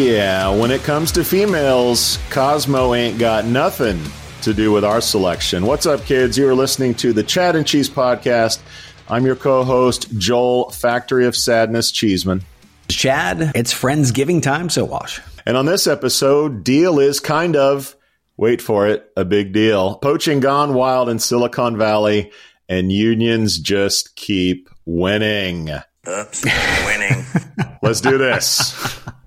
yeah. When it comes to females, Cosmo ain't got nothing to do with our selection. What's up, kids? You are listening to the Chad and Cheese Podcast. I'm your co host, Joel Factory of Sadness Cheeseman. Chad, it's Friendsgiving time, so wash. And on this episode, Deel is kind of, wait for it, a big deal. Poaching gone wild in Silicon Valley, and unions just keep winning. Oops, winning. Let's do this.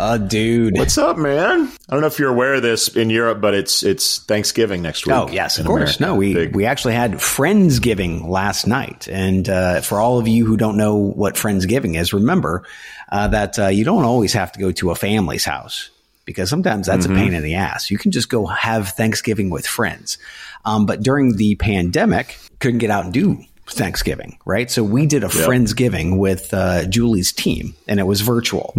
Uh, dude. What's up, man? I don't know if you're aware of this in Europe, but it's it's Thanksgiving next week. Oh yes, of course. America. No, we Big- we actually had Friendsgiving last night, and uh, for all of you who don't know what Friendsgiving is, remember uh, that uh, you don't always have to go to a family's house because sometimes that's Mm-hmm. a pain in the ass. You can just go have Thanksgiving with friends. Um, but during the pandemic, couldn't get out and do Thanksgiving, right? So we did a Friendsgiving with uh, Julie's team, and it was virtual.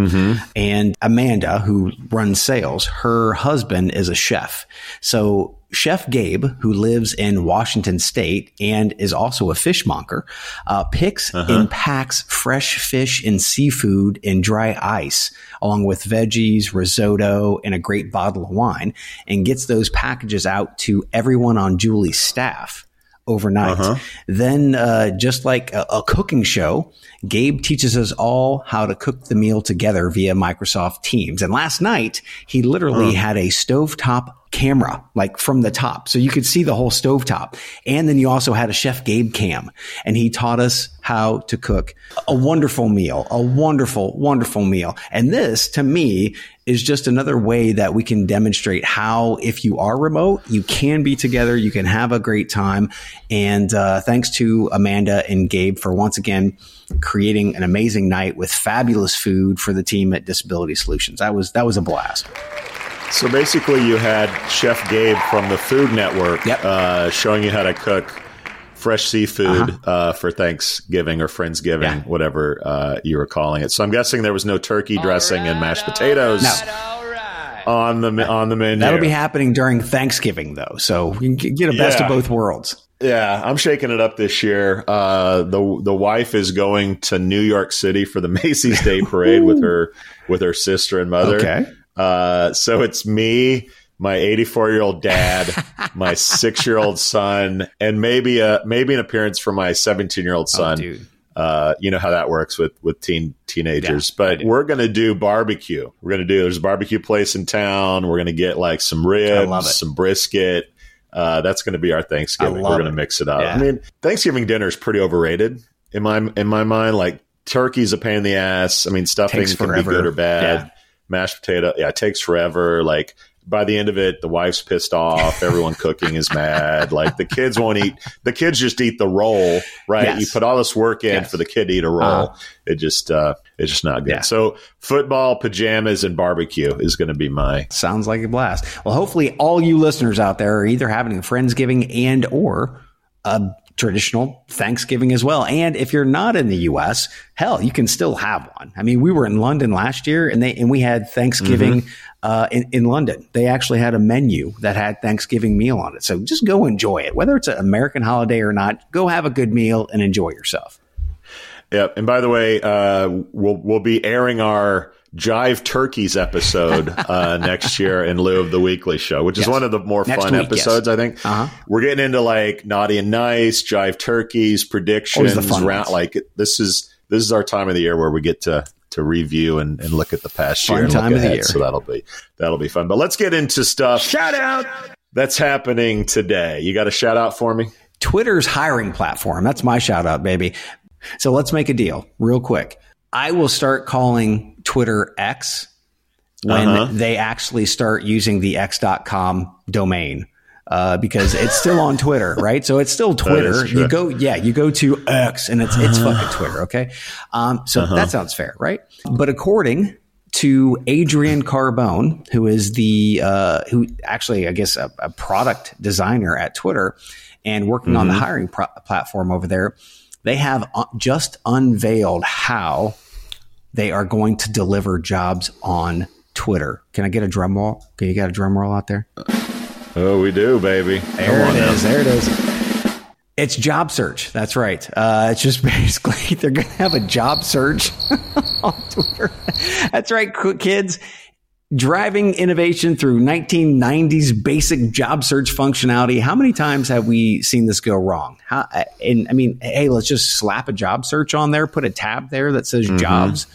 And Amanda, who runs sales, her husband is a chef. So Chef Gabe, who lives in Washington State and is also a fishmonger, uh, picks and packs fresh fish and seafood in dry ice, along with veggies, risotto, and a great bottle of wine, and gets those packages out to everyone on Julie's staff overnight. Then, uh, just like a, a cooking show, Gabe teaches us all how to cook the meal together via Microsoft Teams. And last night, he literally had a stovetop camera, like from the top. So you could see the whole stovetop. And then you also had a Chef Gabe cam. And he taught us how to cook a wonderful meal, a wonderful, wonderful meal. And this, to me, is just another way that we can demonstrate how, if you are remote, you can be together, you can have a great time. And uh, thanks to Amanda and Gabe for once again creating an amazing night with fabulous food for the team at Disability Solutions. That was that was a blast. So basically, you had Chef Gabe from the Food Network Yep. uh, showing you how to cook fresh seafood uh for Thanksgiving or Friendsgiving, Yeah. whatever uh, you were calling it. So I'm guessing there was no turkey dressing and mashed potatoes on the on the menu. That'll be happening during Thanksgiving though, so you can get a best Yeah. of both worlds. Yeah, I'm shaking it up this year. Uh, the the wife is going to New York City for the Macy's Day Parade with her with her sister and mother. Okay. Uh, so it's me, my 84 year old dad, my six year old son, and maybe a maybe an appearance from my 17 year old son. Oh. Uh, you know how that works with with teen teenagers. Yeah, but we're gonna do barbecue. We're gonna do. There's a barbecue place in town. We're gonna get like some ribs, some brisket. Uh, that's going to be our Thanksgiving. We're going to it. mix it up. Yeah. I mean, Thanksgiving dinner is pretty overrated in my in my mind. Like turkey's a pain in the ass. I mean, stuffing can be good or bad. Yeah. Mashed potato, yeah, it takes forever. Like by the end of it, the wife's pissed off. Everyone cooking is mad. Like the kids won't eat. The kids just eat the roll, right? Yes. You put all this work in Yes. for the kid to eat a roll. Uh-huh. It just uh, it's just not good. Yeah. So football, pajamas, and barbecue is going to be my Sounds like a blast. Well, hopefully all you listeners out there are either having a Friendsgiving and or a traditional Thanksgiving as well. And if you're not in the US, hell, you can still have one. I mean, we were in London last year and they and we had Thanksgiving uh, in, in London. They actually had a menu that had Thanksgiving meal on it. So just go enjoy it. Whether it's an American holiday or not, go have a good meal and enjoy yourself. Yep. And by the way, uh, we'll we'll be airing our Jive Turkeys episode uh, next year in lieu of the weekly show, which is one of the more Next fun week, episodes. yes. I think Uh-huh. we're getting into like naughty and nice, Jive Turkeys, predictions, round, like this is this is our time of the year where we get to to review and, and look at the past Fun year and time look of the year. So that'll be that'll be fun. But let's get into stuff. Shout out that's happening today. You got a shout out for me? Twitter's hiring platform. That's my shout out, baby. So let's make a deal real quick. I will start calling Twitter X when Uh-huh. they actually start using the x.com domain. Uh, because it's still on Twitter, right? So it's still Twitter. You go, yeah, you go to X and it's it's fucking Twitter, okay? Um, so that sounds fair, right? But according to Adrian Carbone, who is the uh, who actually I guess a, a, product designer at Twitter and working mm-hmm. on the mm-hmm. hiring pro- platform over there. They have uh, just unveiled how they are going to deliver jobs on Twitter. Can I get a drum roll? Can you get a drum roll out there? Oh, we do, baby. There it is. There it is. It's job search. That's right. Uh, it's just basically they're going to have a job search on Twitter. That's right, kids. Driving innovation through 1990s basic job search functionality. How many times have we seen this go wrong? How, and I mean, hey, let's just slap a job search on there, put a tab there that says mm-hmm. jobs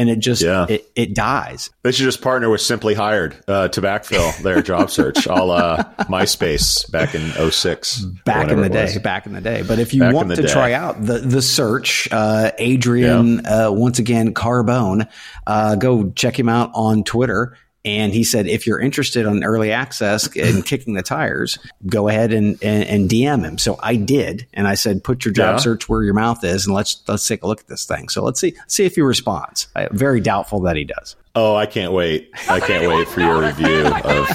and it just yeah. it, it dies. They should just partner with Simply Hired uh, to backfill their job search, all uh, MySpace back in 06. Back in the day, back in the day. But if you back want to day. try out the the search, uh, Adrian, yeah. Uh, once again, Carbone, uh, go check him out on Twitter and he said, if you're interested on early access and kicking the tires, go ahead and, and, and, DM him. So I did. And I said, put your job yeah. search where your mouth is and let's, let's take a look at this thing. So let's see, see if he responds. I, very doubtful that he does. Oh, I can't wait. I can't wait for your review of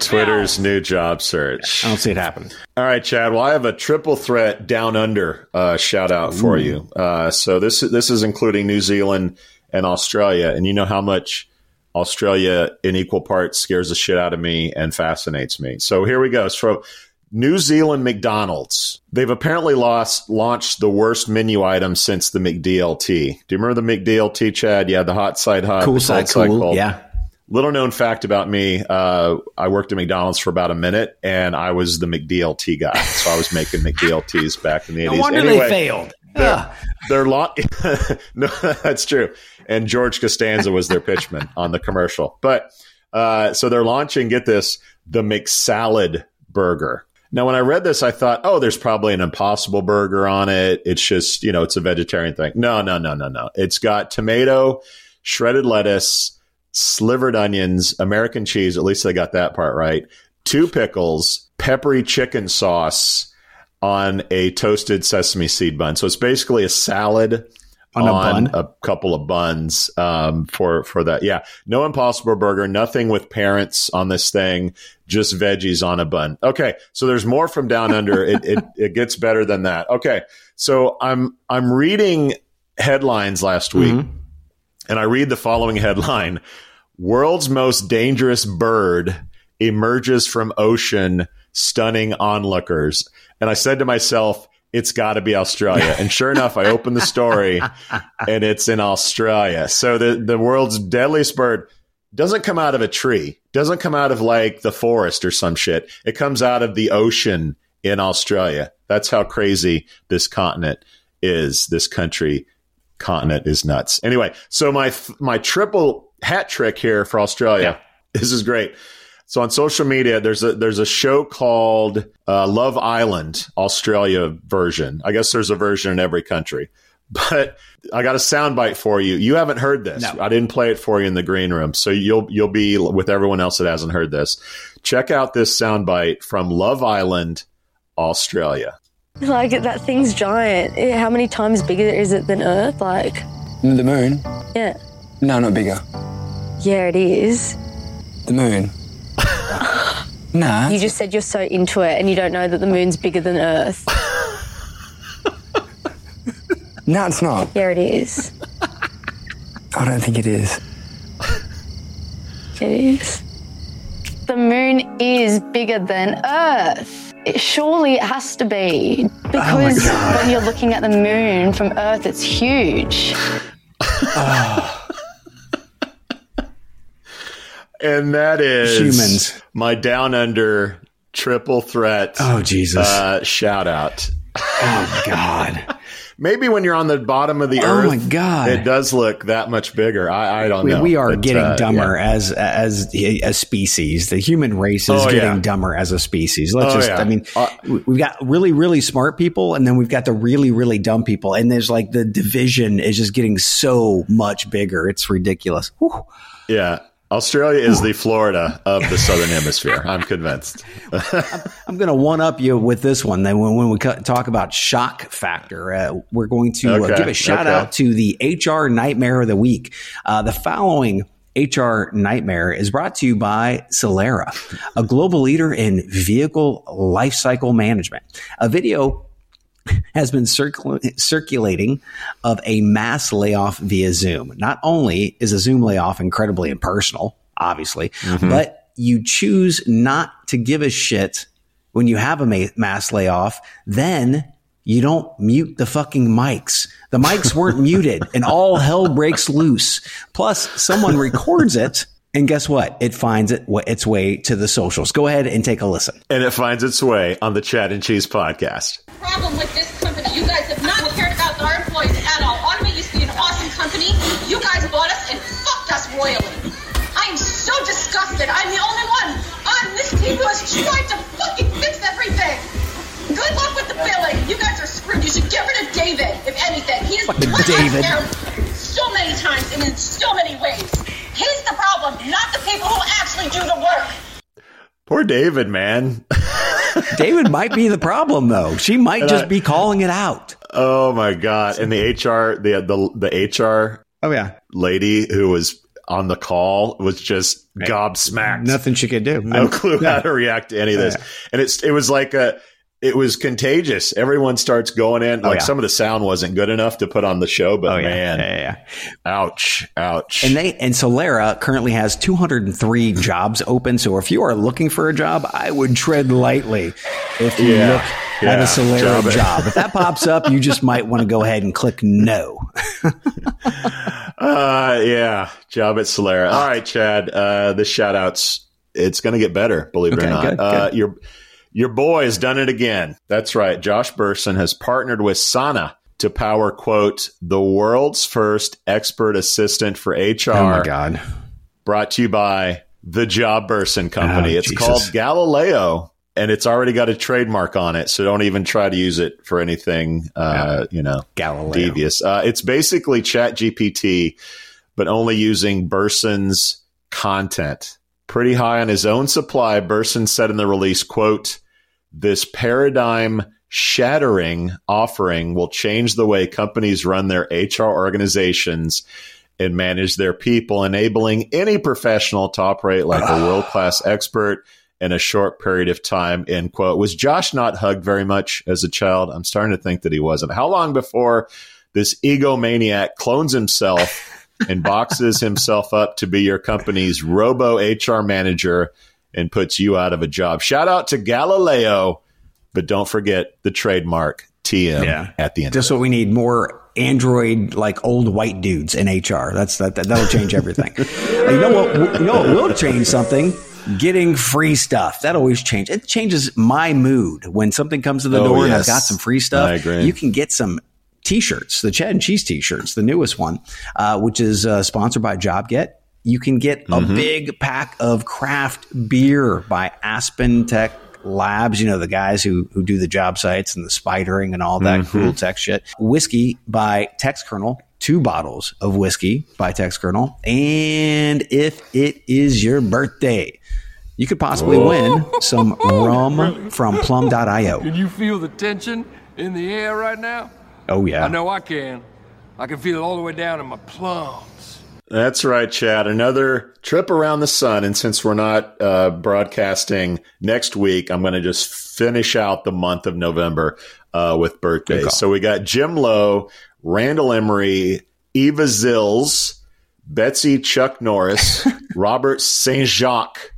Twitter's new job search. I don't see it happening. All right, Chad. Well, I have a triple threat down under uh, shout out for Ooh. you. Uh, so this, this is including New Zealand and Australia. And you know how much Australia in equal parts scares the shit out of me and fascinates me. So here we go. So New Zealand McDonald's. They've apparently lost launched the worst menu item since the McDLT. Do you remember the McDLT, Chad? Yeah, the hot side hot, cool side cool. Cold. Yeah. Little known fact about me: uh, I worked at McDonald's for about a minute, and I was the McDLT guy. So I was making McDLTs back in the eighties. no wonder anyway, they failed. They're, they're lot. no, that's true and George Costanza was their pitchman on the commercial. But uh, so they're launching, get this, the McSalad burger. Now, when I read this, I thought, oh, there's probably an impossible burger on it. It's just, you know, it's a vegetarian thing. No, no, no, no, no. It's got tomato, shredded lettuce, slivered onions, American cheese. At least they got that part right. Two pickles, peppery chicken sauce on a toasted sesame seed bun. So it's basically a salad on, on a, a, couple of buns um, for for that. Yeah, no Impossible Burger, nothing with parents on this thing, just veggies on a bun. Okay, so there's more from Down Under. it, it it gets better than that. Okay, so I'm I'm reading headlines last week, mm-hmm. and I read the following headline: "World's most dangerous bird emerges from ocean, stunning onlookers." And I said to myself it's got to be Australia. And sure enough, I open the story and it's in Australia. So the, the world's deadliest bird doesn't come out of a tree, doesn't come out of like the forest or some shit. It comes out of the ocean in Australia. That's how crazy this continent is. This country continent is nuts. Anyway, so my my triple hat trick here for Australia. Yeah. This is great. So on social media, there's a there's a show called uh, Love Island Australia version. I guess there's a version in every country, but I got a soundbite for you. You haven't heard this. No. I didn't play it for you in the green room, so you'll you'll be with everyone else that hasn't heard this. Check out this soundbite from Love Island, Australia. Like that thing's giant. How many times bigger is it than Earth? Like the moon? Yeah. No, not bigger. Yeah, it is. The moon. nah. You just said you're so into it and you don't know that the moon's bigger than Earth. no, it's not. Yeah, it is. I don't think it is. It is. The moon is bigger than Earth. It, surely it has to be. Oh because oh when you're looking at the moon from Earth, it's huge. oh. and that is humans. My down under triple threat. Oh Jesus! Uh, shout out. Oh God. Maybe when you're on the bottom of the oh earth, my God. it does look that much bigger. I, I don't we, know. We are but, getting uh, dumber yeah. as as a species. The human race is oh, getting yeah. dumber as a species. Let's oh, just. Yeah. I mean, uh, we've got really really smart people, and then we've got the really really dumb people, and there's like the division is just getting so much bigger. It's ridiculous. Whew. Yeah, Australia is the Florida of the Southern Hemisphere. I'm convinced. I'm going to one up you with this one. Then when, when we talk about shock factor, uh, we're going to uh, give a shout okay. out to the HR Nightmare of the Week. Uh, the following HR Nightmare is brought to you by Solera, a global leader in vehicle lifecycle management. A video has been circul- circulating of a mass layoff via Zoom. Not only is a Zoom layoff incredibly impersonal, obviously, mm-hmm. but you choose not to give a shit when you have a ma- mass layoff, then you don't mute the fucking mics. The mics weren't muted and all hell breaks loose. Plus, someone records it. And guess what? It finds it its way to the socials. Go ahead and take a listen. and it finds its way on the Chad and Cheese podcast. problem with this company. You guys have not cared about our employees at all. Automate used to be an awesome company. You guys bought us and fucked us royally. I am so disgusted. I'm the only one on this team who has tried to fucking fix everything. Good luck with the billing. You guys are screwed. You should get rid of David, if anything. He has Fucking let us David. down so many times and in so many ways. He's the problem, not the people who actually do the work. Poor David, man. David might be the problem, though. She might just I- be calling it out. Oh my god! And the HR, the the the HR Oh yeah, lady who was on the call was just gobsmacked. nothing she could do. no clue how to react to any of this. Oh, and it's it was like a it was contagious. Everyone starts going in. Like yeah. some of the sound wasn't good enough to put on the show, but Oh man, yeah, yeah. ouch, ouch. And they and Solera currently has 203 jobs open. So if you are looking for a job, I would tread lightly if you look at a Solera Job job. If that pops up, you just might want to go ahead and click no. Uh, yeah, job at Solera. All right, Chad. Uh, the shout outs, it's going to get better, believe it Okay, or not. good, uh, good. Your, your boy has done it again. That's right. Josh Bersin has partnered with Sana to power, quote, the world's first expert assistant for HR. Oh my god. brought to you by the Josh Bersin Company. Oh, it's Jesus. called Galileo, and it's already got a trademark on it. So don't even try to use it for anything, uh, you know, Galileo. devious. Uh, it's basically Chat GPT, but only using Bersin's content. Pretty high on his own supply, Bersin said in the release, quote, this paradigm shattering offering will change the way companies run their HR organizations and manage their people, enabling any professional to operate like a ah. world class expert in a short period of time. End quote. Was Josh not hugged very much as a child? I'm starting to think that he wasn't. How long before this egomaniac clones himself and boxes himself up to be your company's robo HR manager and puts you out of a job? Shout out to Galileo, but don't forget the trademark TM Yeah. at the end. Just what we need more Android like old white dudes in HR. That's that, that that'll change everything. Uh, you know what? You know what will change something? Getting free stuff. That always changes. It changes my mood when something comes to the Oh, door and I've got some free stuff. I agree. You can get some t-shirts, the Chad and Cheese t-shirts, the newest one, uh, which is uh, sponsored by JobGet. You can get a Mm-hmm. big pack of craft beer by Aspen Tech Labs. You know the guys who who do the job sites and the spidering and all that Mm-hmm. cool tech shit. Whiskey by Textkernel. Two bottles of whiskey by Textkernel. And if it is your birthday, you could possibly win some rum from plum.io. Can you feel the tension in the air right now? Oh, yeah. I know I can. I can feel it all the way down in my plums. That's right, Chad. Another trip around the sun. And since we're not uh, broadcasting next week, I'm going to just finish out the month of November uh, with birthdays. So we got Jim Lowe, Randall Emery, Eva Zills, Betsy Chuck Norris, Robert St. Jacques,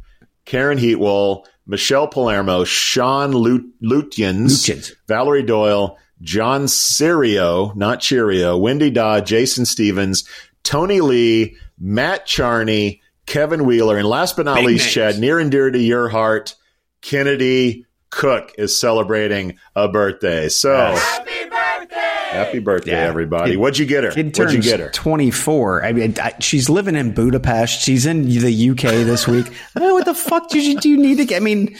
Karen Heatwell, Michelle Palermo, Sean Lut- Lutyens, Lutyens. Valerie Doyle, John Sirio, not Cheerio, Wendy Dodd, Jason Stevens, Tony Lee, Matt Charney, Kevin Wheeler, and last but not Big least, names. Chad, near and dear to your heart, Kennedy Cook is celebrating a birthday. So happy birthday! Happy birthday, Yeah. everybody. Kid- What'd you get her? Kid What'd you get her? 24. I mean, I, she's living in Budapest. She's in the UK this week. Oh, what the fuck did you, do you need to get? I mean,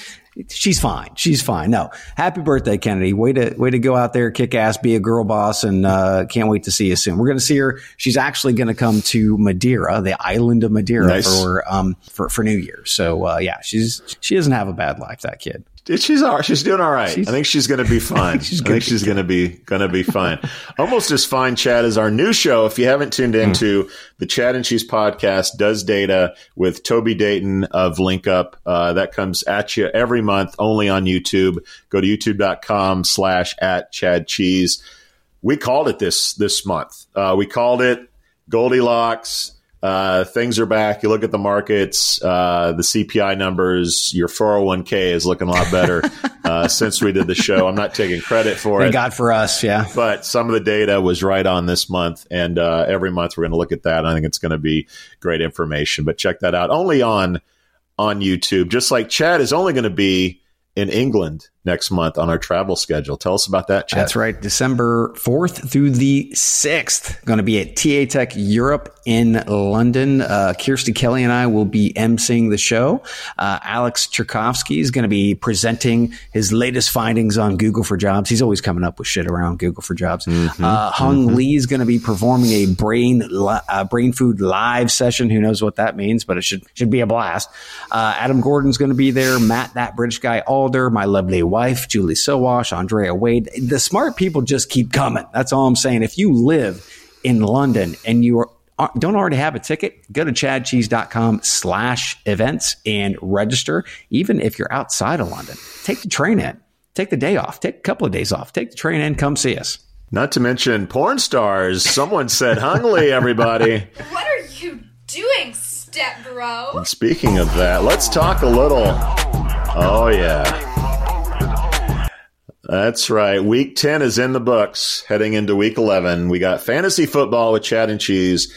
she's fine. She's fine. No, happy birthday, Kennedy. Way to way to go out there, kick ass, be a girl boss, and uh, can't wait to see you soon. We're going to see her. She's actually going to come to Madeira, the island of Madeira, Nice. for um for for New Year. So uh, yeah, she's she doesn't have a bad life. That kid. She's all right. She's doing all right. She's- I think she's going to be fine. I think she's going to be going to be fine. Almost as fine, Chad, as our new show. If you haven't tuned into the Chad and Cheese podcast, does data with Toby Dayton of LinkUp. Uh, that comes at you every month, only on YouTube. Go to youtube.com slash at Chad Cheese. We called it this this month. Uh, we called it Goldilocks. Uh, things are back. You look at the markets, uh, the CPI numbers, your 401k is looking a lot better uh, since we did the show. I'm not taking credit for Thank it, God for us. Yeah. but some of the data was right on this month. And uh, every month we're going to look at that. I think it's going to be great information. But check that out only on on YouTube. Just like Chad is only going to be in England next month on our travel schedule. Tell us about that, Chad. That's right. December 4th through the 6th. Going to be at TA Tech Europe in London. Uh, Kirsty Kelly and I will be emceeing the show. Uh, Alex Chukovski is going to be presenting his latest findings on Google for Jobs. He's always coming up with shit around Google for Jobs. Uh, Hung Lee is going to be performing a brain li- uh, brain food live session. Who knows what that means, but it should should be a blast. Uh, Adam Gordon's going to be there. Matt, that British guy, Alder, my lovely wife, Julie Sowash, Andrea Wade. The smart people just keep coming. That's all I'm saying. If you live in London and you are uh, don't already have a ticket, go to chadcheese.com slash events and register. Even if you're outside of London, take the train in, take the day off, take a couple of days off, take the train in, come see us. Not to mention porn stars. Someone said Hung Lee, everybody. What are you doing, step bro? Speaking of that, let's talk a little. Oh, yeah. That's right. Week 10 is in the books. Heading into week 11, we got fantasy football with Chad and Cheese,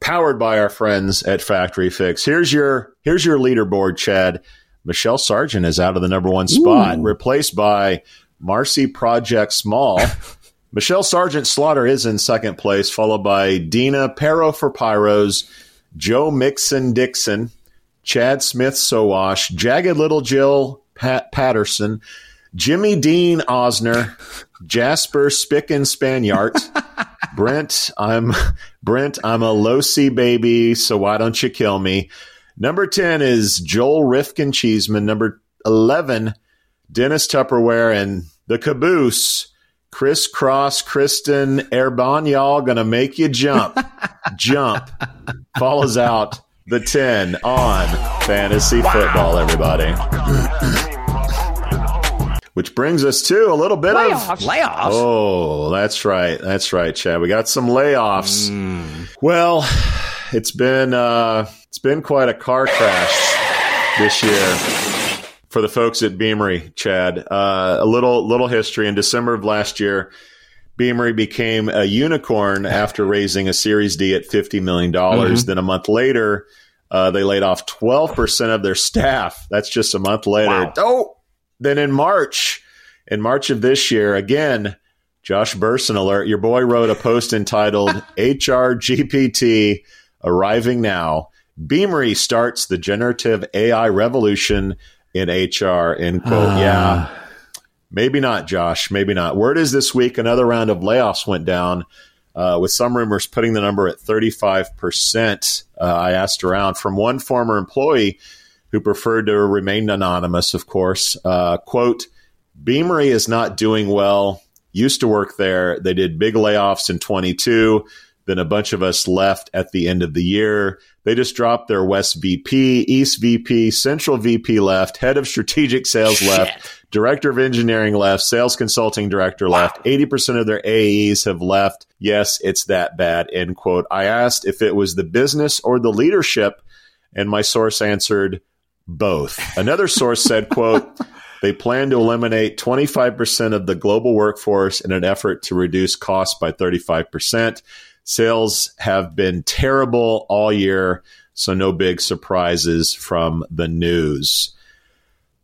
powered by our friends at Factory Fix. Here's your here's your leaderboard, Chad. Michelle Sargent is out of the number one spot, replaced by Marcy Project Small. Michelle Sargent Slaughter is in second place, followed by Dina Perro for Pyros, Joe Mixon Dixon, Chad Smith Sowash, Jagged Little Jill Pat Patterson, Jimmy Dean Osner, Jasper Spick and Spanjaart, Brent, I'm Brent, I'm a low C baby, so why don't you kill me? Number 10 is Joel Rifkin Cheeseman. Number 11, Dennis Tupperware and the caboose. Chris Cross, Kristen, Airban, y'all gonna make you jump. jump. Follows out the 10 on fantasy football, everybody. Which brings us to a little bit of Layoffs. Oh, that's right. That's right, Chad. We got some layoffs. Well, it's been uh it's been quite a car crash this year for the folks at Beamery, Chad. Uh, a little little history in December of last year, Beamery became a unicorn after raising a Series D at $50 million. Then a month later, uh, they laid off 12% of their staff. That's just a month later. Oh, then in March, in March of this year, again, Josh Bersin alert. Your boy wrote a post entitled HR GPT arriving now. Beamery starts the generative AI revolution in HR. End quote. yeah. Maybe not, Josh. Maybe not. Word is this week another round of layoffs went down, uh, with some rumors putting the number at 35%. Uh, I asked around from one former employee who preferred to remain anonymous, of course. Uh, quote, Beamery is not doing well. Used to work there. They did big layoffs in 22. Then a bunch of us left at the end of the year. They just dropped their West VP, East VP, Central VP left, head of strategic sales left, director of engineering left, sales consulting director left. 80% of their AEs have left. Yes, it's that bad. End quote. I asked if it was the business or the leadership, and my source answered both. Another source said, quote, they plan to eliminate 25% of the global workforce in an effort to reduce costs by 35%. Sales have been terrible all year, so no big surprises from the news.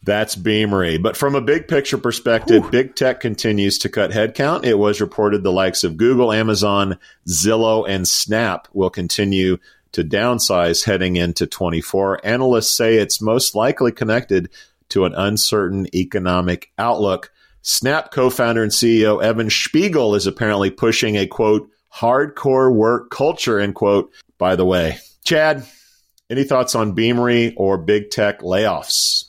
That's Beamery. But from a big picture perspective, big tech continues to cut headcount. It was reported the likes of Google, Amazon, Zillow, and Snap will continue to downsize heading into 24. Analysts say it's most likely connected to an uncertain economic outlook. Snap co founder and CEO Evan Spiegel is apparently pushing a quote, hardcore work culture, end quote, by the way. Chad, any thoughts on Beamery or big tech layoffs?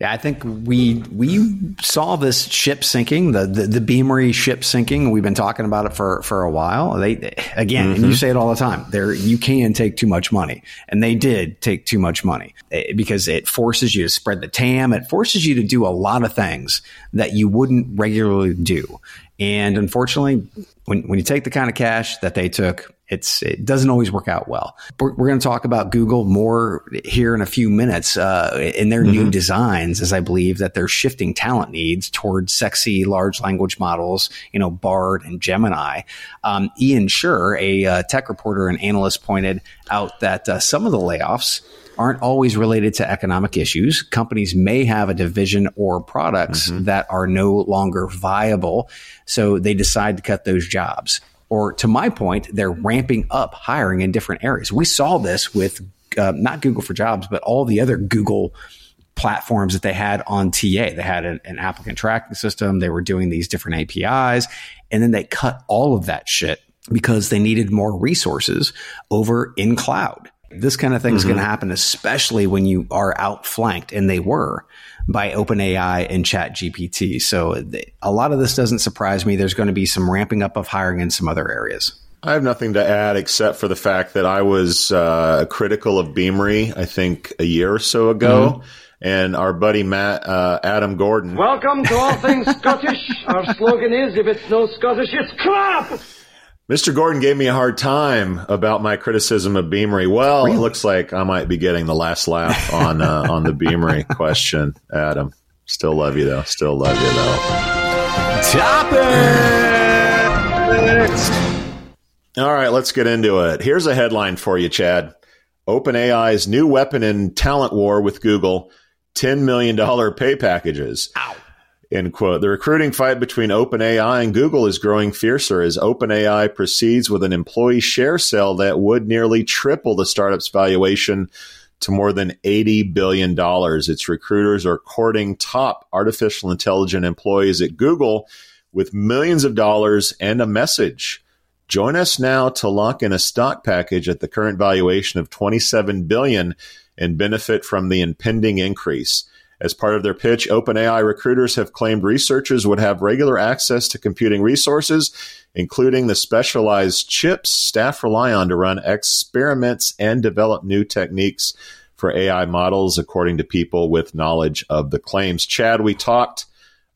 Yeah, I think we we saw this ship sinking, the the, the Beamery ship sinking. We've been talking about it for for a while. They again, mm-hmm. and you say it all the time. There, you can take too much money, and they did take too much money eh, because it forces you to spread the TAM. It forces you to do a lot of things that you wouldn't regularly do. And unfortunately, when when you take the kind of cash that they took, it's it doesn't always work out well. We're, we're going to talk about Google more here in a few minutes uh, in their mm-hmm. new designs, as I believe that they're shifting talent needs towards sexy large language models, you know, Bard and Gemini. Um, Ian Sherr, a uh, tech reporter and analyst, pointed out that uh, some of the layoffs aren't always related to economic issues. Companies may have a division or products mm-hmm. that are no longer viable, so they decide to cut those jobs or to my point, they're ramping up hiring in different areas. We saw this with uh, not Google for Jobs, but all the other Google platforms that they had on TA. They had an, an applicant tracking system. They were doing these different APIs, and then they cut all of that shit because they needed more resources over in cloud. This kind of thing is mm-hmm. going to happen, especially when you are outflanked, and they were by OpenAI and ChatGPT. So a lot of this doesn't surprise me. There's going to be some ramping up of hiring in some other areas. I have nothing to add except for the fact that I was uh, critical of Beamery, I think, a year or so ago. Mm-hmm. And our buddy Matt, uh, Adam Gordon. Welcome to All Things Scottish. Our slogan is if it's no Scottish, it's crap! Mr. Gordon gave me a hard time about my criticism of Beamery. Well, really? it looks like I might be getting the last laugh on uh, on the Beamery question, Adam. Still love you though. Still love you though. Topics. All right, let's get into it. Here's a headline for you, Chad. OpenAI's new weapon in talent war with Google: $10 million pay packages. Ow. End quote. The recruiting fight between OpenAI and Google is growing fiercer as OpenAI proceeds with an employee share sale that would nearly triple the startup's valuation to more than $80 billion. Its recruiters are courting top artificial intelligence employees at Google with millions of dollars and a message. Join us now to lock in a stock package at the current valuation of $27 billion and benefit from the impending increase. As part of their pitch, OpenAI recruiters have claimed researchers would have regular access to computing resources, including the specialized chips staff rely on to run experiments and develop new techniques for AI models, according to people with knowledge of the claims. Chad, we talked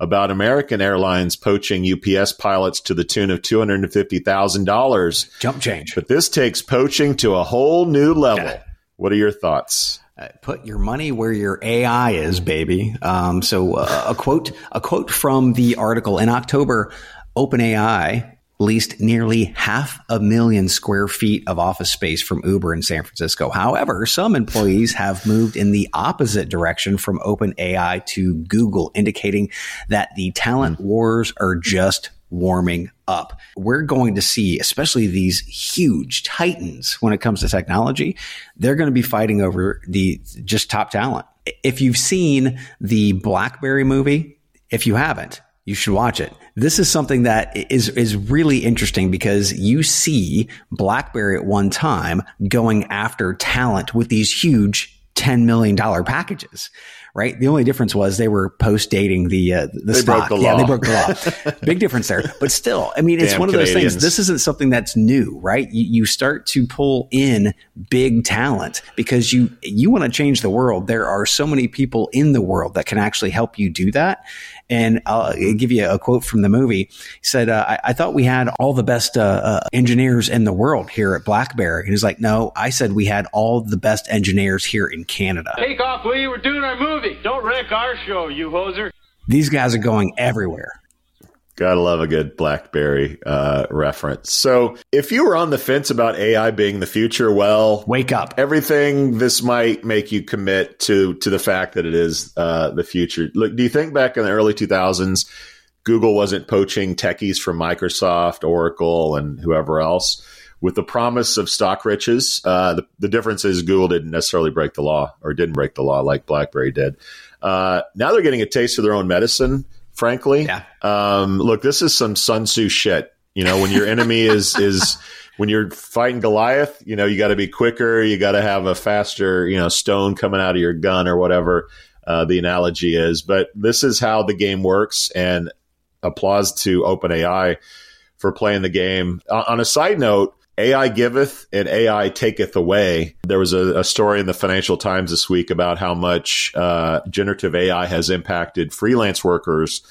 about American Airlines poaching UPS pilots to the tune of $250,000. Jump change. But this takes poaching to a whole new level. Yeah. What are your thoughts? Uh, put your money where your AI is, baby. Um, so uh, a quote, a quote from the article in October, OpenAI leased nearly half a million square feet of office space from Uber in San Francisco. However, some employees have moved in the opposite direction from OpenAI to Google, indicating that the talent wars are just warming up. We're going to see, especially these huge titans when it comes to technology, they're going to be fighting over the just top talent. If you've seen the Blackberry movie, if you haven't, you should watch it. This is something that is is really interesting because you see BlackBerry at one time going after talent with these huge $10 million packages right? The only difference was they were post dating the uh, the they stock. The yeah, they broke the law. Big difference there. But still, I mean, it's Damn one of those Canadians. things. This isn't something that's new, right? You, you start to pull in big talent because you you want to change the world. There are so many people in the world that can actually help you do that. And I'll give you a quote from the movie. He said, uh, I, I, thought we had all the best uh, uh, engineers in the world here at BlackBerry. And he's like, no, I said we had all the best engineers here in Canada. Take off? We're doing our movie. Don't wreck our show, you hoser. These guys are going everywhere. Gotta love a good BlackBerry uh, reference. So, if you were on the fence about AI being the future, well, wake up. Everything this might make you commit to to the fact that it is uh, the future. Look, do you think back in the early 2000s, Google wasn't poaching techies from Microsoft, Oracle, and whoever else? with the promise of stock riches. Uh, the, the difference is Google didn't necessarily break the law or didn't break the law like BlackBerry did. Uh, now they're getting a taste of their own medicine. Frankly, Yeah. um, look, this is some Sun Tzu shit. You know, when your enemy is is when you're fighting Goliath, you know, you got to be quicker. You got to have a faster, you know, stone coming out of your gun or whatever uh, the analogy is. But this is how the game works, and applause to OpenAI for playing the game. Uh, on a side note, AI giveth and AI taketh away. There was a, a story in the Financial Times this week about how much uh, generative AI has impacted freelance workers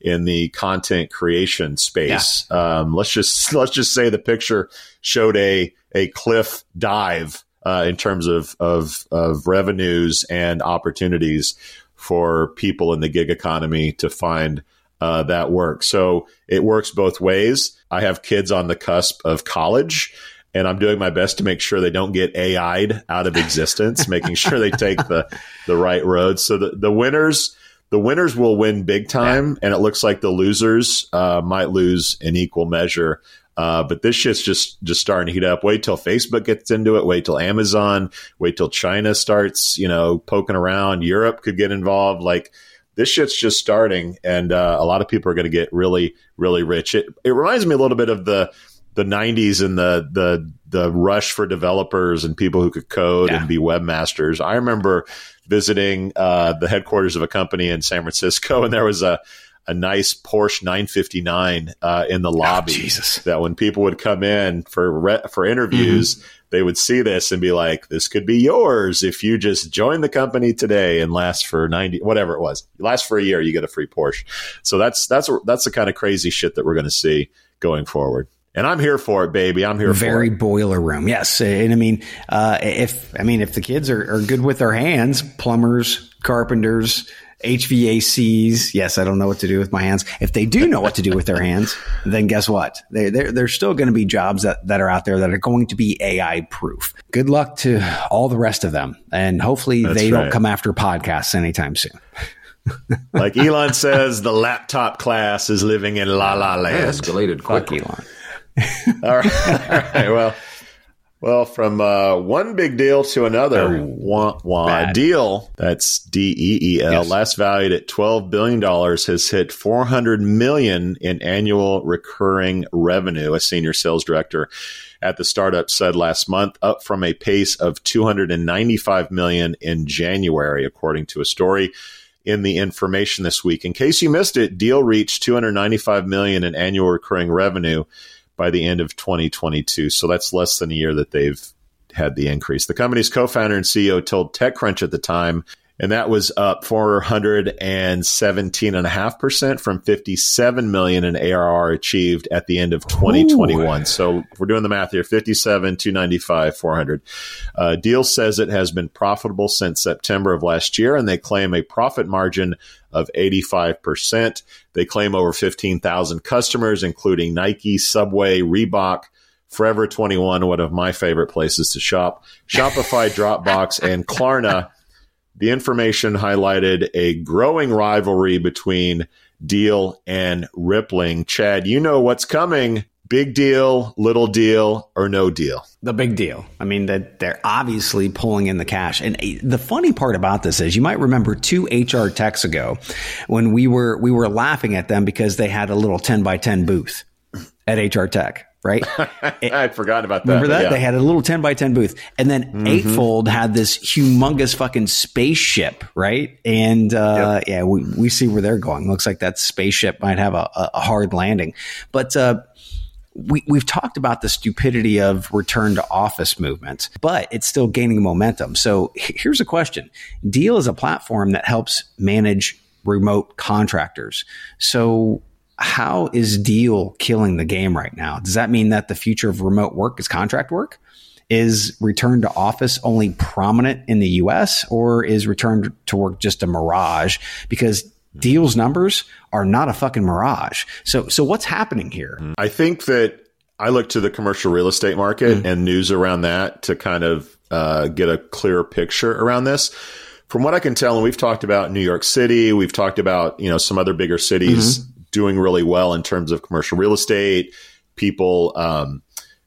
in the content creation space. Um, let's just let's just say the picture showed a a cliff dive uh, in terms of, of of revenues and opportunities for people in the gig economy to find uh, that work. So it works both ways. I have kids on the cusp of college. And I'm doing my best to make sure they don't get AI'd out of existence, making sure they take the, the right road. So the, the winners, the winners will win big time, and it looks like the losers uh, might lose in equal measure. Uh, but this shit's just just starting to heat up. Wait till Facebook gets into it. Wait till Amazon. Wait till China starts, you know, poking around. Europe could get involved. Like this shit's just starting, and uh, a lot of people are going to get really, really rich. It it reminds me a little bit of the the '90s and the the the rush for developers and people who could code Yeah. and be webmasters. I remember visiting uh, the headquarters of a company in San Francisco, and there was a a nice Porsche 959 uh, in the lobby. Jesus. That when people would come in for re- for interviews, they would see this and be like, "This could be yours if you just join the company today and last for 90 whatever it was. Last for a year, you get a free Porsche." So that's that's that's the kind of crazy shit that we're going to see going forward. And I'm here for it, baby. I'm here very for it. Very boiler room. Yes, and I mean, uh, if I mean, if the kids are, are good with their hands, plumbers, carpenters, HVACs. Yes, I don't know what to do with my hands. If they do know what to do with their hands, then guess what? They, there, there's still going to be jobs that, that are out there that are going to be AI proof. Good luck to all the rest of them, and hopefully That's they right. don't come after podcasts anytime soon. Like Elon says, the laptop class is living in la la That land. escalated Fuck quickly. Elon. All right. All right. Well, well, from uh, one big deal to another, wah, wah, Deel that's D E E L, Yes. last valued at twelve billion dollars, has hit four hundred million in annual recurring revenue. A senior sales director at the startup said last month, up from a pace of two hundred and ninety-five million in January, according to a story in the information this week. In case you missed it, Deel reached 295 million in annual recurring revenue by the end of 2022. So that's less than a year that they've had the increase. The company's co-founder and CEO told TechCrunch at the time, and that was up 417.5% from 57 million in ARR achieved at the end of 2021. So we're doing the math here, 57, 295, 400. Uh, Deel says it has been profitable since September of last year, and they claim a profit margin of 85%. They claim over 15,000 customers, including Nike, Subway, Reebok, Forever 21, one of my favorite places to shop, Shopify, Dropbox, and Klarna. The information highlighted a growing rivalry between Deel and Rippling. Chad, you know what's coming. Big deal, little deal, or no deal. The big deal. I mean, that they're obviously pulling in the cash. And uh, the funny part about this is, you might remember two HR techs ago when we were we were laughing at them because they had a little ten by ten booth at HR Tech, right? I'd forgotten about that. Remember that? yeah. They had a little 10 by 10 booth. And then Eightfold had this humongous fucking spaceship, right? And uh, yeah, we, we see where they're going. Looks like that spaceship might have a, a hard landing. But uh, we, we've talked about the stupidity of return to office movements, but it's still gaining momentum. So here's a question Deel is a platform that helps manage remote contractors. So how is Deel killing the game right now? Does that mean that the future of remote work is contract work? Is return to office only prominent in the US or is return to work just a mirage? Because Deel's numbers are not a fucking mirage. So, so what's happening here? I think that I look to the commercial real estate market and news around that to kind of uh, get a clearer picture around this. From what I can tell, and we've talked about New York City, we've talked about you know some other bigger cities doing really well in terms of commercial real estate. People, um,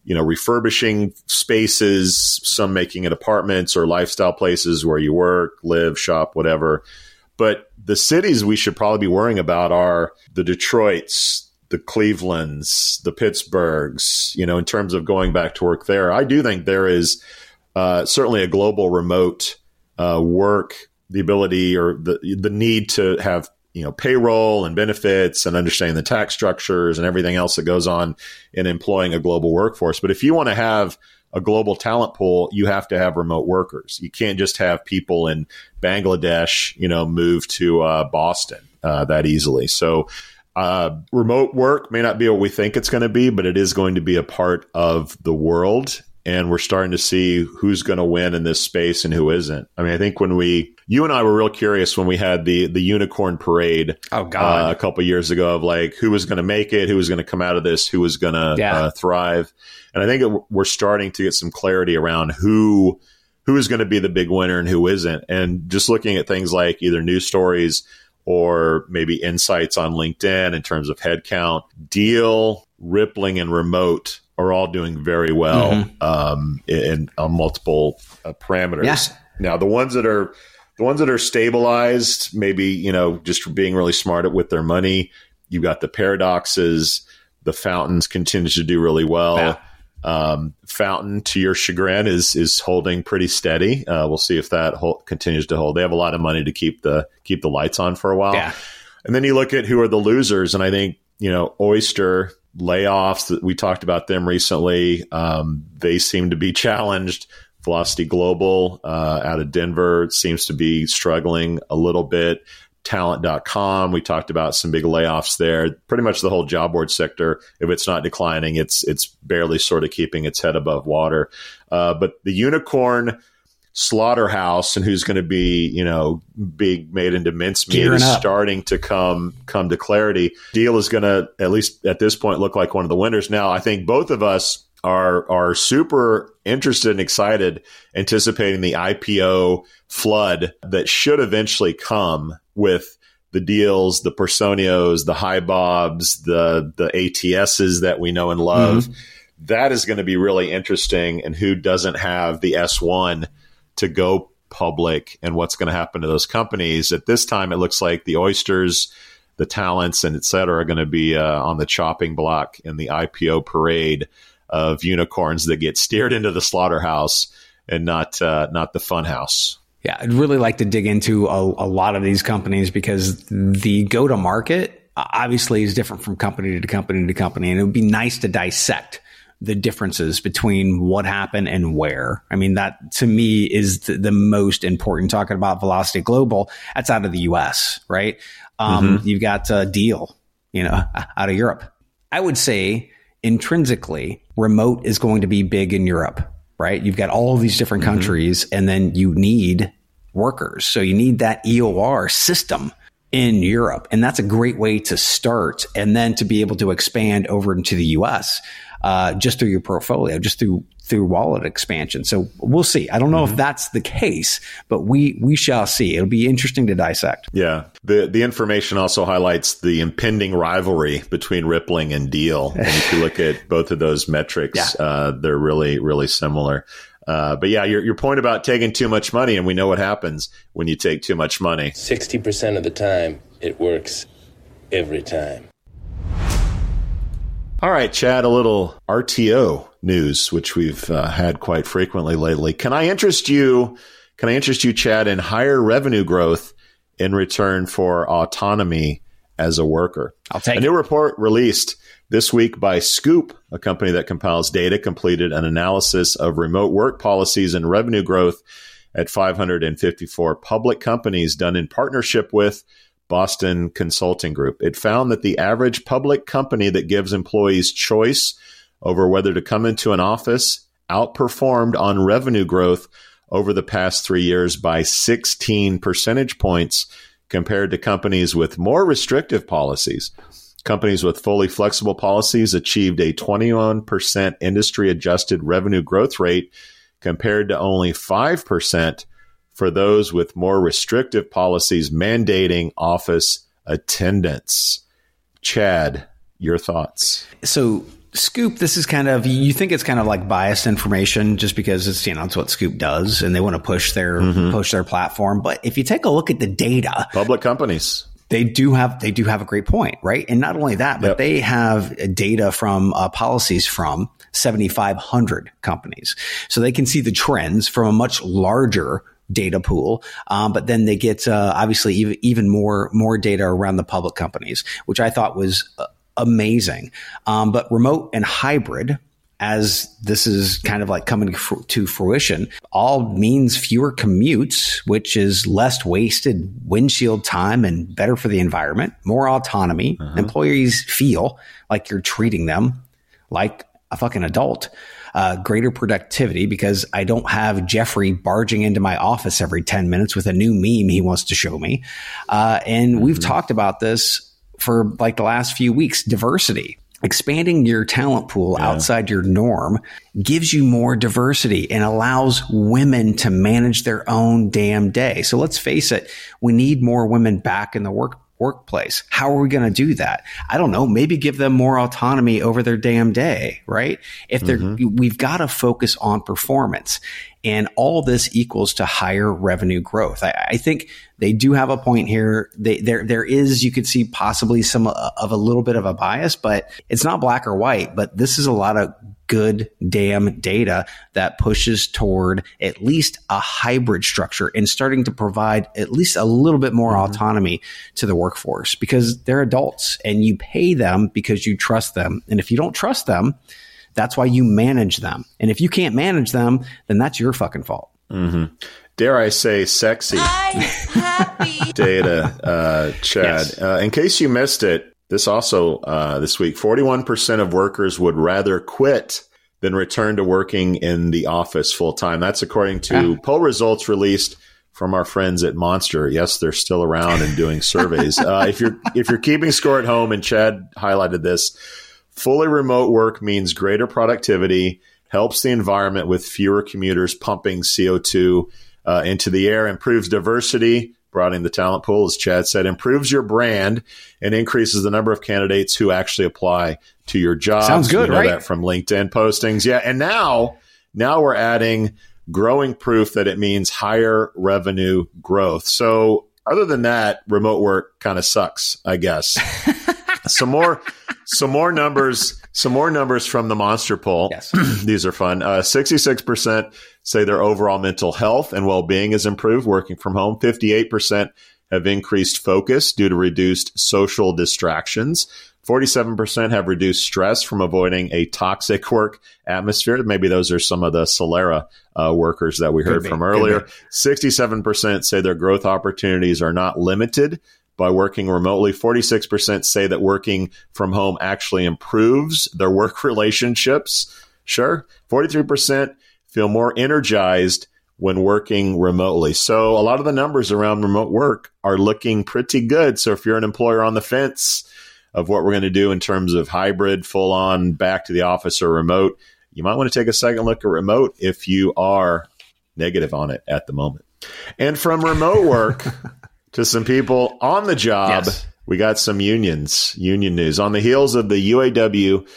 you know, refurbishing spaces, some making it apartments or lifestyle places where you work, live, shop, whatever. But the cities we should probably be worrying about are the Detroits, the Clevelands, the Pittsburghs, you know, in terms of going back to work there. I do think there is uh, certainly a global remote uh, work, the ability or the, the need to have you know payroll and benefits and understanding the tax structures and everything else that goes on in employing a global workforce. But if you want to have a global talent pool, you have to have remote workers. You can't just have people in Bangladesh, you know, move to uh, Boston uh, that easily. So, uh, remote work may not be what we think it's going to be, but it is going to be a part of the world. And we're starting to see who's going to win in this space and who isn't. I mean, I think when we, you and I were real curious when we had the the unicorn parade. Oh God, uh, a couple years ago of like who was going to make it, who was going to come out of this, who was going to Yeah. uh, thrive. And I think it, we're starting to get some clarity around who who is going to be the big winner and who isn't. And just looking at things like either news stories or maybe insights on LinkedIn in terms of headcount, Deel, rippling, and remote are all doing very well Mm-hmm. um, in, on multiple uh, parameters. Yeah. Now, the ones that are the ones that are stabilized, maybe you know, just being really smart with their money. You've got the paradoxes. The fountains continue to do really well. Yeah. Um, Fountain, to your chagrin, is is holding pretty steady. Uh, we'll see if that hold, continues to hold. They have a lot of money to keep the keep the lights on for a while. Yeah. And then you look at who are the losers, and I think you know Oyster layoffs. That we talked about them recently. Um, they seem to be challenged. Velocity Global uh, out of Denver seems to be struggling a little bit. Talent.com, we talked about some big layoffs there. Pretty much the whole job board sector, if it's not declining, it's it's barely sort of keeping its head above water. Uh, but the unicorn slaughterhouse and who's going to be, you know, being made into mincemeat is up. starting to come come to clarity. Deel is going to at least at this point look like one of the winners. Now, I think both of us are are super interested and excited anticipating the IPO flood that should eventually come with the Deels, the Personios, the HiBobs, the the ATSs that we know and love. Mm-hmm. That is going to be really interesting and who doesn't have the S1 to go public and what's going to happen to those companies. At this time, it looks like the oysters, the talents, and et cetera are going to be uh, on the chopping block in the IPO parade of unicorns that get steered into the slaughterhouse and not uh, not the funhouse. Yeah, I'd really like to dig into a, a lot of these companies because the go to market obviously is different from company to company to company. And it would be nice to dissect the differences between what happened and where. I mean, that to me is the, the most important. Talking about Velocity Global, that's out of the US, right? Um, You've got uh, Deel, you know, out of Europe. I would say intrinsically, remote is going to be big in Europe, right? You've got all of these different countries, and then you need workers. So you need that EOR system in Europe. And that's a great way to start and then to be able to expand over into the US uh, just through your portfolio, just through through wallet expansion. So we'll see. I don't know if that's the case, but we we shall see. It'll be interesting to dissect. Yeah. The the information also highlights the impending rivalry between Rippling and Deel. And if you look at both of those metrics, Yeah. uh, they're really, really similar. Uh, but yeah, your, your point about taking too much money, and we know what happens when you take too much money. 60% of the time, it works every time. All right, Chad, a little RTO news, which we've uh, had quite frequently lately. Can I interest you? Can I interest you, Chad, in higher revenue growth in return for autonomy as a worker? I'll take a new report released this week by Scoop, a company that compiles data, completed an analysis of remote work policies and revenue growth at 554 public companies done in partnership with Boston Consulting Group. It found that the average public company that gives employees choice over whether to come into an office outperformed on revenue growth over the past three years by 16 percentage points compared to companies with more restrictive policies. Companies with fully flexible policies achieved a 21% industry adjusted revenue growth rate compared to only 5% for those with more restrictive policies mandating office attendance. Chad, your thoughts? So Scoop, this is kind of you think it's kind of like biased information just because it's you know it's what Scoop does and they want to push their Mm-hmm. push their platform. But if you take a look at the data, Public companies. they do have they do have a great point, right? And not only that, but Yep. they have data from uh, policies from 7,500 companies, so they can see the trends from a much larger data pool. Um, but then they get uh, obviously even even more more data around the public companies, which I thought was uh, amazing. Um, but remote and hybrid. As this is kind of like coming to fruition, all means fewer commutes, which is less wasted windshield time and better for the environment, more autonomy. Employees feel like you're treating them like a fucking adult. Uh, greater productivity because I don't have Jeffrey barging into my office every 10 minutes with a new meme he wants to show me. Uh, and we've talked about this for like the last few weeks diversity. Expanding your talent pool outside your norm gives you more diversity and allows women to manage their own damn day. So let's face it, we need more women back in the work workplace. How are we going to do that? I don't know. Maybe give them more autonomy over their damn day, right? If they're, we've got to focus on performance and all this equals to higher revenue growth. I, I think they do have a point here. They, there, there is, you could see possibly some uh, of a little bit of a bias, but it's not black or white, but this is a lot of good damn data that pushes toward at least a hybrid structure and starting to provide at least a little bit more autonomy to the workforce because they're adults and you pay them because you trust them. And if you don't trust them, that's why you manage them. And if you can't manage them, then that's your fucking fault. Mm-hmm. Dare I say sexy data, uh, Chad. Yes. Uh, in case you missed it, this also uh, this week, 41% of workers would rather quit than return to working in the office full time. That's according to poll results released from our friends at Monster. Yes, they're still around and doing surveys. uh, if you're if you're keeping score at home, and Chad highlighted this, fully remote work means greater productivity, helps the environment with fewer commuters pumping CO2 uh, into the air, improves diversity, broadening the talent pool, as Chad said, improves your brand, and increases the number of candidates who actually apply to your job. Sounds good, we know right? That from LinkedIn postings, yeah. And now, now we're adding growing proof that it means higher revenue growth. So, other than that, remote work kind of sucks, I guess. some more some more numbers some more numbers from the monster poll Yes. these are fun uh, 66% say their overall mental health and well-being is improved working from home 58% have increased focus due to reduced social distractions 47% have reduced stress from avoiding a toxic work atmosphere. Maybe those are some of the Solera uh, workers that we heard be, from earlier. 67% say their growth opportunities are not limited by working remotely. 46% say that working from home actually improves their work relationships. Sure. 43% feel more energized when working remotely. So a lot of the numbers around remote work are looking pretty good. So if you're an employer on the fence of what we're going to do in terms of hybrid, full on, back to the office or remote, you might want to take a second look at remote if you are negative on it at the moment. And from remote work to some people on the job, Yes. we got some unions, union news. On the heels of the UAW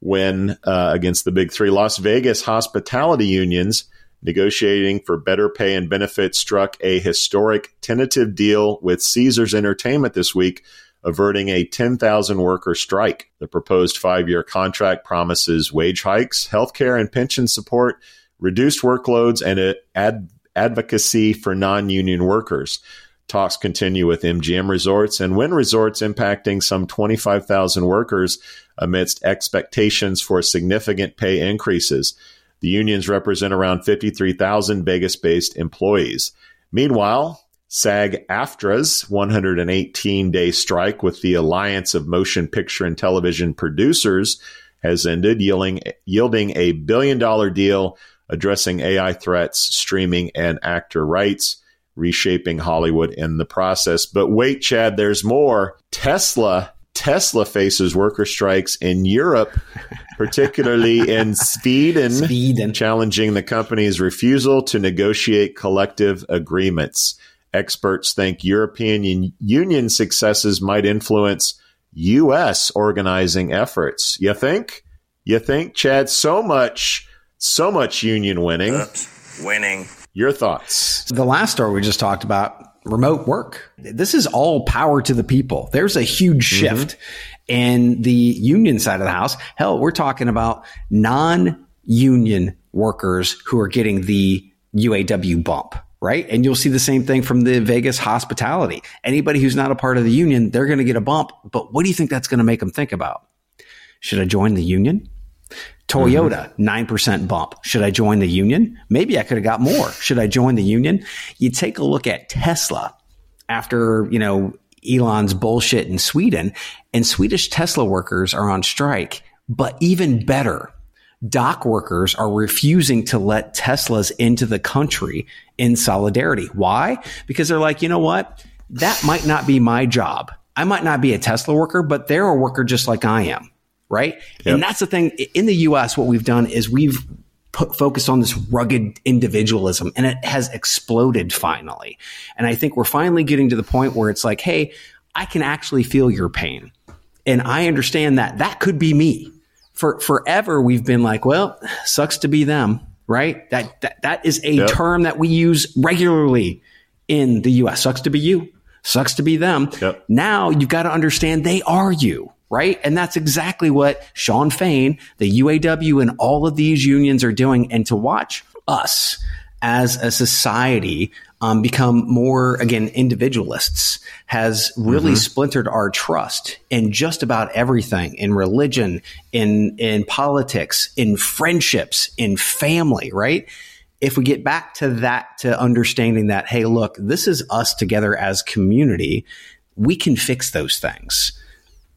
win uh, against the big three, Las Vegas hospitality unions negotiating for better pay and benefits struck a historic tentative deal with Caesars Entertainment this week, averting a 10,000 worker strike. The proposed five year contract promises wage hikes, health care and pension support, reduced workloads, and ad- advocacy for non union workers. Talks continue with MGM Resorts and Wynn Resorts impacting some 25,000 workers amidst expectations for significant pay increases. The unions represent around 53,000 Vegas based employees. Meanwhile, SAG AFTRA's 118 day strike with the Alliance of Motion Picture and Television Producers has ended, yielding, yielding a billion dollar deal addressing AI threats, streaming, and actor rights, reshaping Hollywood in the process. But wait, Chad, there's more. Tesla. Tesla faces worker strikes in Europe, particularly in Sweden, Sweden. challenging the company's refusal to negotiate collective agreements. Experts think European Union successes might influence U.S. organizing efforts. You think? You think, Chad? So much, so much union winning. Oops, winning. Your thoughts? The last story we just talked about, remote work. This is all power to the people. There's a huge shift mm-hmm. in the union side of the house. Hell, we're talking about non-union workers who are getting the UAW bump right? And you'll see the same thing from the Vegas hospitality. Anybody who's not a part of the union, they're going to get a bump. But what do you think that's going to make them think about? Should I join the union? Toyota, mm-hmm. 9% bump. Should I join the union? Maybe I could have got more. Should I join the union? You take a look at Tesla after, you know, Elon's bullshit in Sweden and Swedish Tesla workers are on strike. But even better, dock workers are refusing to let Teslas into the country in solidarity. Why? Because they're like, you know what? That might not be my job. I might not be a Tesla worker, but they're a worker just like I am. Right. Yep. And that's the thing in the US, what we've done is we've put focused on this rugged individualism and it has exploded finally. And I think we're finally getting to the point where it's like, Hey, I can actually feel your pain. And I understand that that could be me for forever we've been like, well, sucks to be them, right? That that, that is a yep. term that we use regularly in the US. Sucks to be you. Sucks to be them. Yep. Now you've got to understand they are you, right? And that's exactly what Shawn Fain, the UAW and all of these unions are doing. And to watch us as a society um, become more again individualists has really mm-hmm. splintered our trust in just about everything in religion in in politics in friendships in family right if we get back to that to understanding that hey look this is us together as community we can fix those things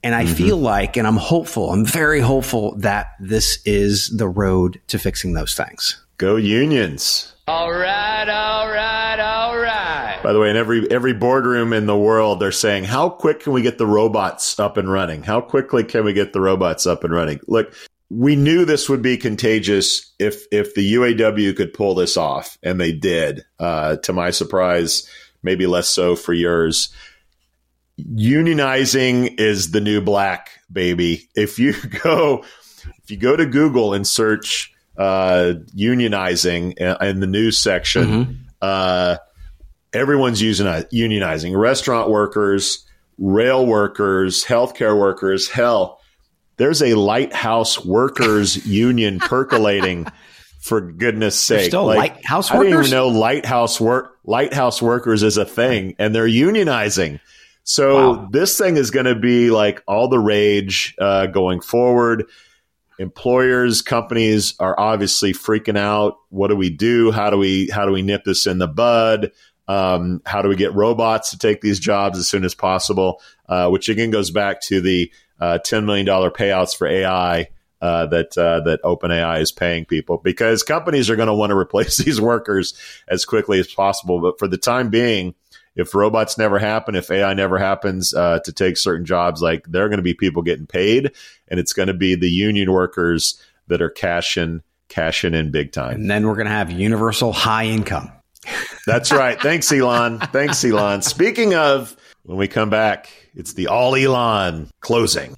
and I mm-hmm. feel like, and I'm hopeful, I'm very hopeful that this is the road to fixing those things. Go unions. All right, all right, all right. By the way, in every every boardroom in the world, they're saying, "How quick can we get the robots up and running? How quickly can we get the robots up and running?" Look, we knew this would be contagious if if the UAW could pull this off, and they did. Uh, to my surprise, maybe less so for yours. Unionizing is the new black, baby. If you go, if you go to Google and search uh, unionizing in the news section. Mm-hmm. Uh, everyone's using unionizing. Restaurant workers, rail workers, healthcare workers. Hell, there's a lighthouse workers union percolating. For goodness sake, still like, lighthouse workers. I didn't even know lighthouse work lighthouse workers is a thing, and they're unionizing. So wow. this thing is going to be like all the rage uh, going forward. Employers companies are obviously freaking out. What do we do? How do we how do we nip this in the bud? Um, how do we get robots to take these jobs as soon as possible? Uh, which again goes back to the uh, $10 million payouts for ai uh, that uh, that OpenAI is paying people. Because companies are going to want to replace these workers as quickly as possible. But for the time being, if robots never happen, if AI never happens uh, to take certain jobs, like there are going to be people getting paid, and it's going to be the union workers that are cashing cashing in big time. And then we're going to have universal high income. That's right. Thanks, Elon. Thanks, Elon. Speaking of, when we come back, it's the all Elon closing.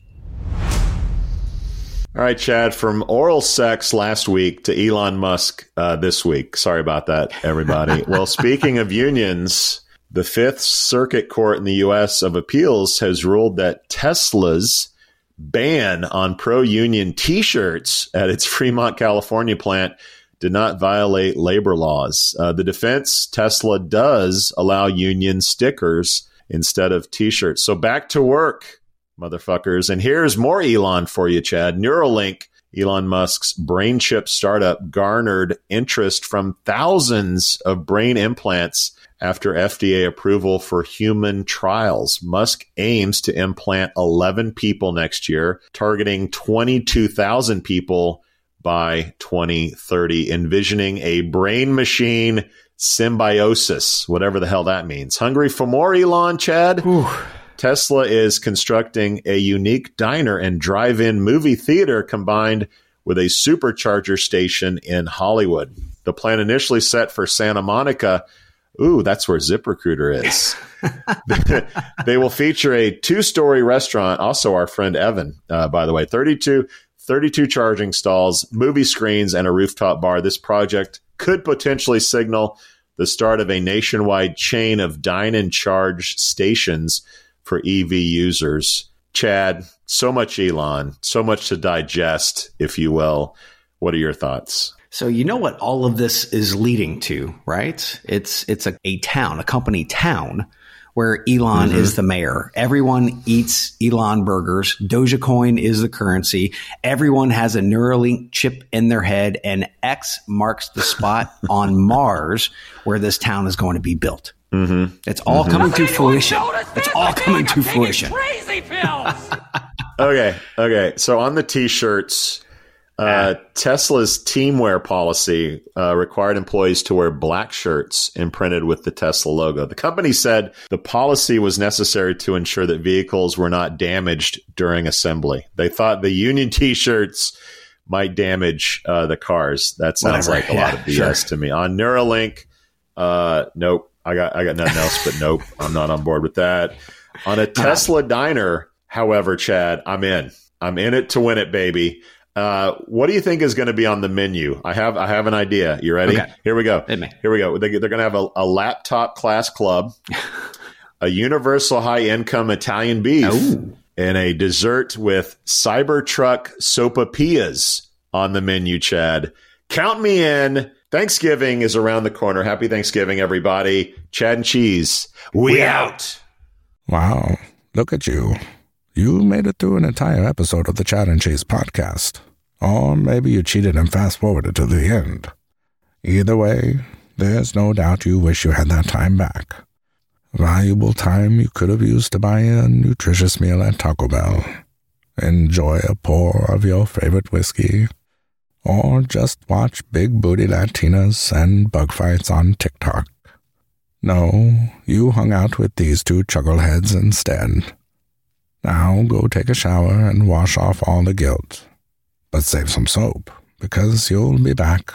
All right, Chad, from oral sex last week to Elon Musk uh, this week. Sorry about that, everybody. well, speaking of unions, the Fifth Circuit Court in the U.S. of Appeals has ruled that Tesla's ban on pro union t shirts at its Fremont, California plant did not violate labor laws. Uh, the defense Tesla does allow union stickers instead of t shirts. So back to work, motherfuckers. And here's more Elon for you, Chad. Neuralink. Elon Musk's brain chip startup garnered interest from thousands of brain implants after FDA approval for human trials. Musk aims to implant 11 people next year, targeting 22,000 people by 2030, envisioning a brain machine symbiosis, whatever the hell that means. Hungry for more, Elon, Chad? Whew. Tesla is constructing a unique diner and drive in movie theater combined with a supercharger station in Hollywood. The plan initially set for Santa Monica Ooh, that's where ZipRecruiter is. they will feature a two story restaurant. Also, our friend Evan, uh, by the way, 32, 32 charging stalls, movie screens, and a rooftop bar. This project could potentially signal the start of a nationwide chain of dine and charge stations for EV users. Chad, so much Elon, so much to digest, if you will. What are your thoughts? So you know what all of this is leading to, right? It's it's a, a town, a company town where Elon mm-hmm. is the mayor. Everyone eats Elon burgers. Dogecoin is the currency. Everyone has a Neuralink chip in their head, and X marks the spot on Mars where this town is going to be built. Mm-hmm. It's all mm-hmm. coming to fruition. It's all coming to fruition. Crazy pills. okay, okay. So on the t-shirts, uh, Tesla's teamwear policy uh, required employees to wear black shirts imprinted with the Tesla logo. The company said the policy was necessary to ensure that vehicles were not damaged during assembly. They thought the union T-shirts might damage uh, the cars. That sounds Whatever. like a yeah, lot of BS sure. to me. On Neuralink, uh, nope. I got I got nothing else, but nope. I'm not on board with that. On a Tesla diner, however, Chad, I'm in. I'm in it to win it, baby. Uh, what do you think is going to be on the menu? I have I have an idea. You ready? Okay. Here we go. Here we go. They, are going to have a, a, laptop class club, a universal high income Italian beef, Ooh. and a dessert with Cybertruck sopapillas on the menu. Chad, count me in. Thanksgiving is around the corner. Happy Thanksgiving, everybody. Chad and Cheese, we, we out. Wow, look at you. You made it through an entire episode of the Chad and Cheese podcast. Or maybe you cheated and fast forwarded to the end. Either way, there's no doubt you wish you had that time back. Valuable time you could have used to buy a nutritious meal at Taco Bell, enjoy a pour of your favorite whiskey, or just watch big booty Latinas and bug fights on TikTok. No, you hung out with these two chuckleheads instead. Now go take a shower and wash off all the guilt but save some soap, because you'll be back.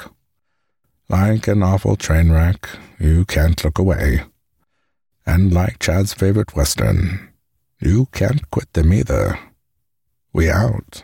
Like an awful train wreck, you can't look away. And like Chad's favorite Western, you can't quit them either. We out.